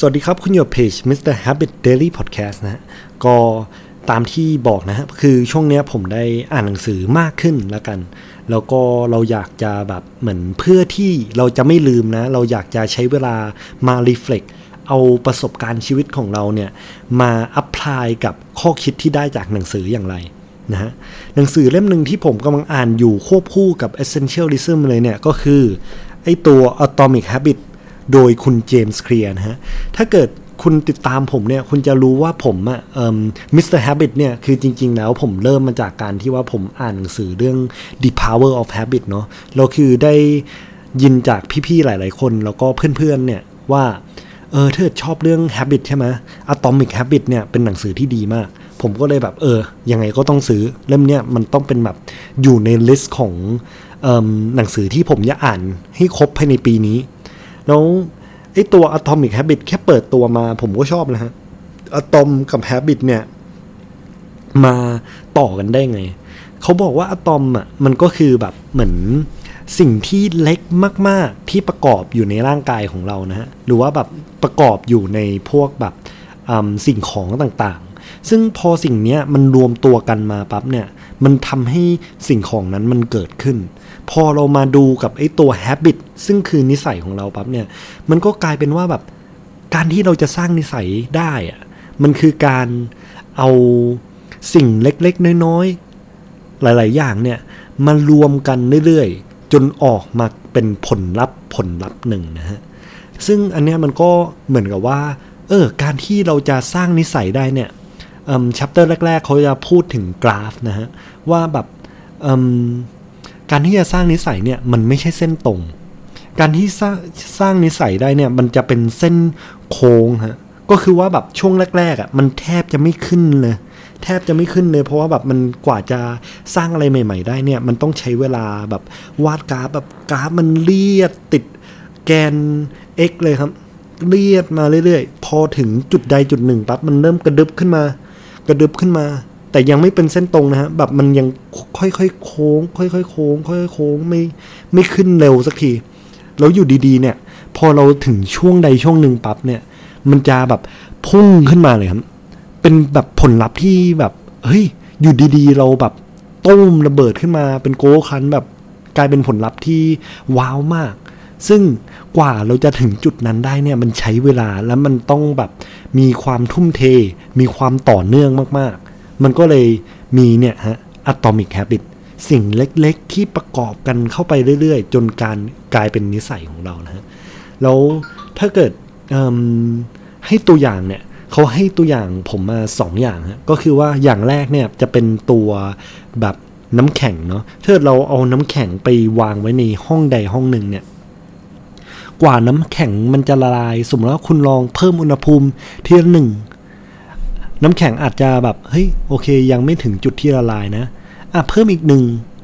สวัสดีครับ คุณอยู่เพจ Mr. Habit Daily Podcast นะฮะก็ตามที่บอกนะฮะคือช่วงเนี้ยผมได้อ่านหนังสือมากขึ้นแล้วกัน แล้วก็เราอยากจะแบบเหมือนเพื่อที่เราจะไม่ลืมนะ เราอยากจะใช้เวลามา reflect เอาประสบการณ์ชีวิตของเราเนี่ย มา apply กับข้อคิดที่ได้จากหนังสืออย่างไรนะฮะหนังสือเล่มหนึ่งที่ผมกำลังอ่านอยู่ควบคู่กับ Essentialism เลยเนี่ยก็คือไอตัว Atomic Habit โดยคุณ James Clear นะฮะ ถ้าเกิดคุณติดตามผมเนี่ย คุณจะรู้ว่าผมอะ Mr. Habit เนี่ย คือจริง ๆ แล้วผมเริ่มมาจากการที่ว่าผมอ่านหนังสือเรื่อง The Power of Habit เนาะเราคือได้ยินจากพี่ ๆ หลาย ๆ คน แล้วก็เพื่อน ๆ เนี่ยว่า เออเธอชอบเรื่อง Habit ใช่ไหม Atomic Habit เนี่ยเป็นหนังสือที่ดีมากผมก็เลยแบบเออ ยังไงก็ต้องซื้อเล่มเนี้ยมันต้องเป็นแบบอยู่ใน list ของหนังสือที่ผมจะอ่านให้ครบภายในปีนี้ แล้วไอตัว Atomic Habit แค่เปิดตัวมาผมก็ชอบนะฮะ Atom กับ Habit เนี่ย มาต่อกันได้ไง เขาบอกว่าอะตอมอะมันก็คือแบบเหมือนสิ่งที่เล็กมาก ๆ ที่ประกอบอยู่ในร่างกายของเรานะฮะ หรือว่าแบบประกอบอยู่ในพวกแบบสิ่งของต่างๆ ซึ่งพอสิ่งนี้มันรวมตัวกันมาปั๊บเนี่ย มันทำให้สิ่งของนั้นมันเกิดขึ้น พอเรามาดูกับไอ้ตัว habit ซึ่งคือนิสัยของเราปั๊บเนี่ย มันก็กลายเป็นว่าแบบการที่เราจะสร้างนิสัยได้อะมันคือการเอาสิ่งเล็กๆ น้อยๆ หลาย ๆ อย่างเนี่ยมารวมกันเรื่อยๆ จนออกมาเป็นผลลัพธ์ผลลัพธ์หนึ่งนะฮะ ซึ่งอันเนี้ยมันก็เหมือนกับว่า เออ การที่เราจะสร้างนิสัยได้เนี่ย ชัปเตอร์แรก ๆ เขาจะพูดถึงกราฟนะฮะ ว่าแบบการที่จะสร้างนิสัยเนี่ยมันไม่ใช่เส้นตรง การที่สร้างสร้างนิสัยได้เนี่ยมันจะเป็นเส้นโค้งฮะก็คือว่าแบบช่วงแรกๆอะมันแทบจะไม่ขึ้นเลย แทบจะไม่ขึ้นเลย เพราะว่าแบบมันกว่าจะสร้างอะไรใหม่ ๆ ได้เนี่ย มันต้องใช้เวลาแบบวาดกราฟแบบกราฟมันเลียดติดแกน x เลยครับเลียดมาเรื่อยๆ พอถึงจุดใดจุดหนึ่งปั๊บมันเริ่มกระดึบขึ้นมา กระดึบขึ้นมา แต่ยังไม่เป็นเส้นตรงนะฮะแบบมันยังค่อยๆโค้ง ค่อยๆโค้งค่อยๆโค้งไม่ไม่ขึ้นเร็วสักทีแล้วอยู่ดีๆ เนี่ย พอเราถึงช่วงใดช่วงหนึ่งปั๊บเนี่ย มันจะแบบพุ่งขึ้นมาเลยครับ เป็นแบบผลลัพธ์ที่แบบเฮ้ยอยู่ดีๆ เราแบบต้มระเบิดขึ้นมาเป็นโกคันแบบกลายเป็นผลลัพธ์ที่ว้าวมาก ซึ่งกว่าเราจะถึงจุดนั้นได้เนี่ยมันใช้เวลาแล้วมันต้องแบบมีความทุ่มเท มีความต่อเนื่องมากๆ มันก็เลยมีเนี่ยฮะ atomic habit สิ่งเล็กๆ ที่ประกอบกันเข้าไปเรื่อยๆ จนการกลายเป็นนิสัยของเรานะฮะแล้วถ้าเกิดให้ตัวอย่างเนี่ยเขาให้ตัวอย่างผมมาสองอย่างฮะก็คือว่าอย่างแรกเนี่ยจะเป็นตัวแบบน้ำแข็งเนาะถ้าเราเอาน้ำแข็งไปวางไว้ในห้องใดห้องหนึ่งเนี่ย กว่าน้ำแข็งมันจะละลาย สมมติว่าคุณลองเพิ่มอุณหภูมิทีละหนึ่งน้ำแข็งอาจจะแบบเฮ้ยโอเค ยังไม่ถึงจุดที่ละลายนะอะเพิ่มอีกหนึ่ง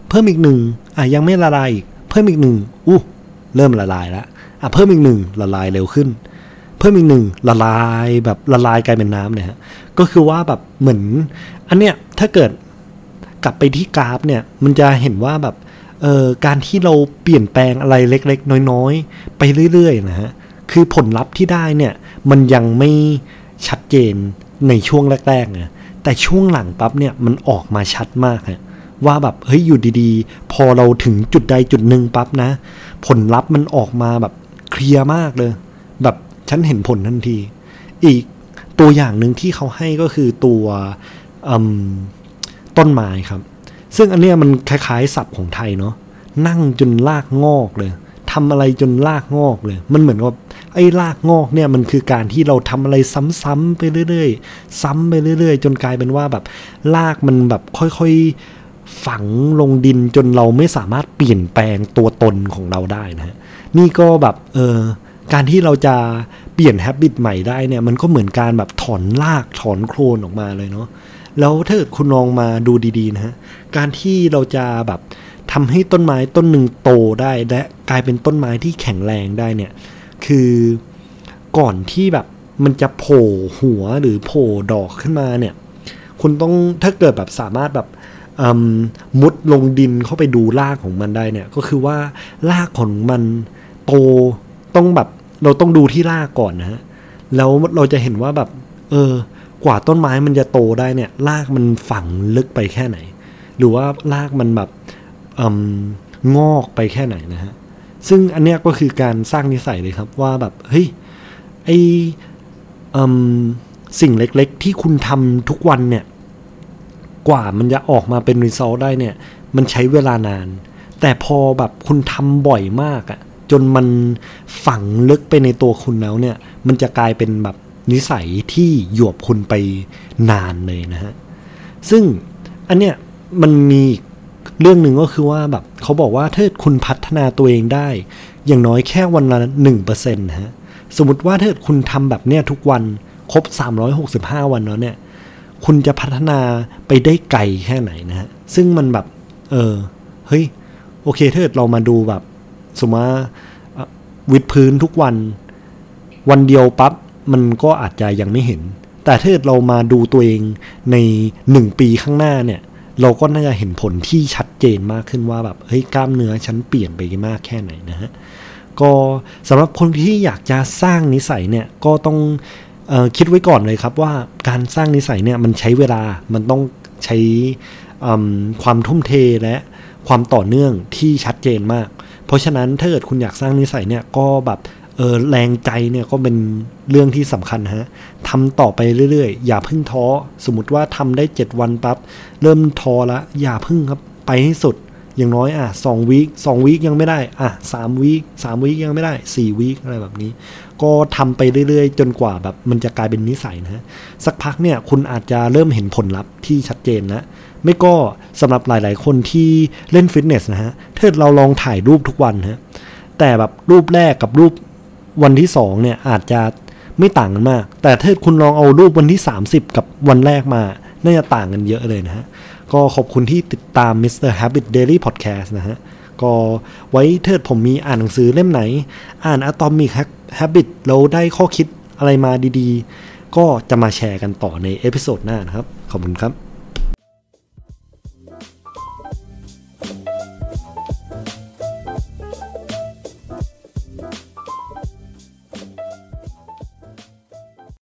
เพิ่มอีกหนึ่งอะยังไม่ละลายอีกเพิ่มอีกหนึ่งอู้เริ่มละลายแล้วอะเพิ่มอีกหนึ่งละลายเร็วขึ้น เพิ่มอีกหนึ่งละลายแบบละลายกลายเป็นน้ำเนี่ยฮะก็คือว่าแบบเหมือน อันเนี้ยถ้าเกิดกลับไปที่กราฟเนี่ยมันจะเห็นว่าแบบ เอ่อการที่เราเปลี่ยนแปลงอะไรเล็ก ๆ น้อยๆ ไปเรื่อยๆนะฮะคือผลลัพธ์ที่ได้เนี่ยมันยังไม่ชัดเจนในช่วงแรกๆนะแต่ช่วงหลังปั๊บเนี่ยมันออกมาชัดมากฮะว่าแบบเฮ้ยอยู่ดีๆ พอเราถึงจุดใดจุดหนึ่งปั๊บนะ ผลลัพธ์มันออกมาแบบเคลียร์มากเลย แบบฉันเห็นผลทันที อีกตัวอย่างหนึ่งที่เขาให้ก็คือตัวต้นไม้ครับ ซึ่งอันเนี้ยมันคล้ายๆศัพท์ของไทยเนาะนั่งจนลากงอกเลยทำอะไรจนลากงอกเลย มันเหมือนกับไอ้ลากงอกเนี่ยมันคือการที่เราทำอะไรซ้ำๆไปเรื่อยๆ ซ้ำไปเรื่อยๆ จนกลายเป็นว่าแบบลากมันแบบค่อยๆฝังลงดินจนเราไม่สามารถเปลี่ยนแปลงตัวตนของเราได้นะฮะนี่ก็แบบเออการที่เราจะเปลี่ยนแฮบบิตใหม่ได้เนี่ยมันก็เหมือนการแบบถอนลากถอนโครนออกมาเลยเนาะ แล้วถ้าคุณลองมาดูดีๆนะฮะ การที่เราจะแบบทำให้ต้นไม้ต้นหนึ่งโตได้และกลายเป็นต้นไม้ที่แข็งแรงได้เนี่ย คือก่อนที่แบบมันจะโผล่หัวหรือโผล่ดอกขึ้นมาเนี่ย คุณต้องถ้าเกิดแบบสามารถแบบมุดลงดินเข้าไปดูรากของมันได้เนี่ย ก็คือว่ารากของมันโตต้องแบบ เราต้องดูที่รากก่อนนะฮะ แล้วเราจะเห็นว่าแบบ เออ กว่าต้นไม้มันจะโตได้เนี่ยรากมันฝังลึกไปแค่ไหน หรือว่ารากมันแบบงอกไปแค่ไหนนะฮะซึ่งอันเนี้ยก็คือการสร้างนิสัยเลยครับว่าแบบเฮ้ยไอสิ่งเล็กๆ ที่คุณทำทุกวันเนี่ย กว่ามันจะออกมาเป็นรีซอสได้เนี่ย มันใช้เวลานาน แต่พอแบบคุณทำบ่อยมากอะ จนมันฝังลึกไปในตัวคุณแล้วเนี่ย มันจะกลายเป็นแบบ นิสัยที่หยวบคุณไปนานเลยนะฮะ ซึ่งอันเนี้ยมันมีเรื่องหนึ่งก็คือว่าแบบเขาบอกว่าถ้าคุณพัฒนาตัวเองได้ อย่างน้อยแค่วันละหนึ่งเปอร์เซ็นต์ฮะ สมมติว่าถ้าคุณทำแบบเนี้ยทุกวันครบ 365 วันแล้วเนี่ย คุณจะพัฒนาไปได้ไกลแค่ไหนนะฮะ ซึ่งมันแบบ เออ เฮ้ย โอเคถ้าเรามาดูแบบ สมมติว่าวิดพื้นทุกวัน วันเดียวปับ๊บ มันก็อาจจะยังไม่เห็น แต่ถ้าเรามาดูตัวเองในหนึ่งปีข้างหน้าเนี่ย เราก็น่าจะเห็นผลที่ชัดเจนมากขึ้นว่าแบบเฮ้ยกล้ามเนื้อฉันเปลี่ยนไปมากแค่ไหนนะฮะก็สำหรับคนที่อยากจะสร้างนิสัยเนี่ยก็ต้องคิดไว้ก่อนเลยครับว่าการสร้างนิสัยเนี่ยมันใช้เวลามันต้องใช้ความทุ่มเทและความต่อเนื่องที่ชัดเจนมาก เพราะฉะนั้นถ้าเกิดคุณอยากสร้างนิสัยเนี่ยก็แบบ เออแรงใจเนี่ยก็เป็นเรื่องที่สำคัญฮะทำต่อไปเรื่อยๆ อย่าพึ่งท้อ สมมติว่าทำได้ 7 วันปับ๊บเริ่มท้อละ อย่าพึ่งครับไปให้สุด อย่างน้อยอะสองวีคสองวีคยังไม่ได้ อะสามวีคสามวีคยังไม่ได้สี่วีคอะไรแบบนี้ ก็ทำไปเรื่อยๆ จนกว่าแบบมันจะกลายเป็นนิสัยนะสักพักเนี่ยคุณอาจจะเริ่มเห็นผลลัพธ์ที่ชัดเจนนะไม่ก็สำหรับหลายๆ คนที่เล่นฟิตเนสนะฮะถ้าเราลองถ่ายรูปทุกวันฮะแต่แบบรูปแรกกับรูป วันที่สองเนี่ยอาจจะไม่ต่างกันมาก แต่ถ้าคุณลองเอารูปวันที่ 30 กับวันแรกมา น่าจะต่างกันเยอะเลยนะฮะ ก็ขอบคุณที่ติดตาม Mr. Habit Daily Podcast นะฮะ ก็ไว้เกิดผมมีอ่านหนังสือเล่มไหน อ่าน Atomic Habit แล้วได้ข้อคิดอะไรมาดีๆ ก็จะมาแชร์กันต่อใน episode หน้านะครับ ขอบคุณครับ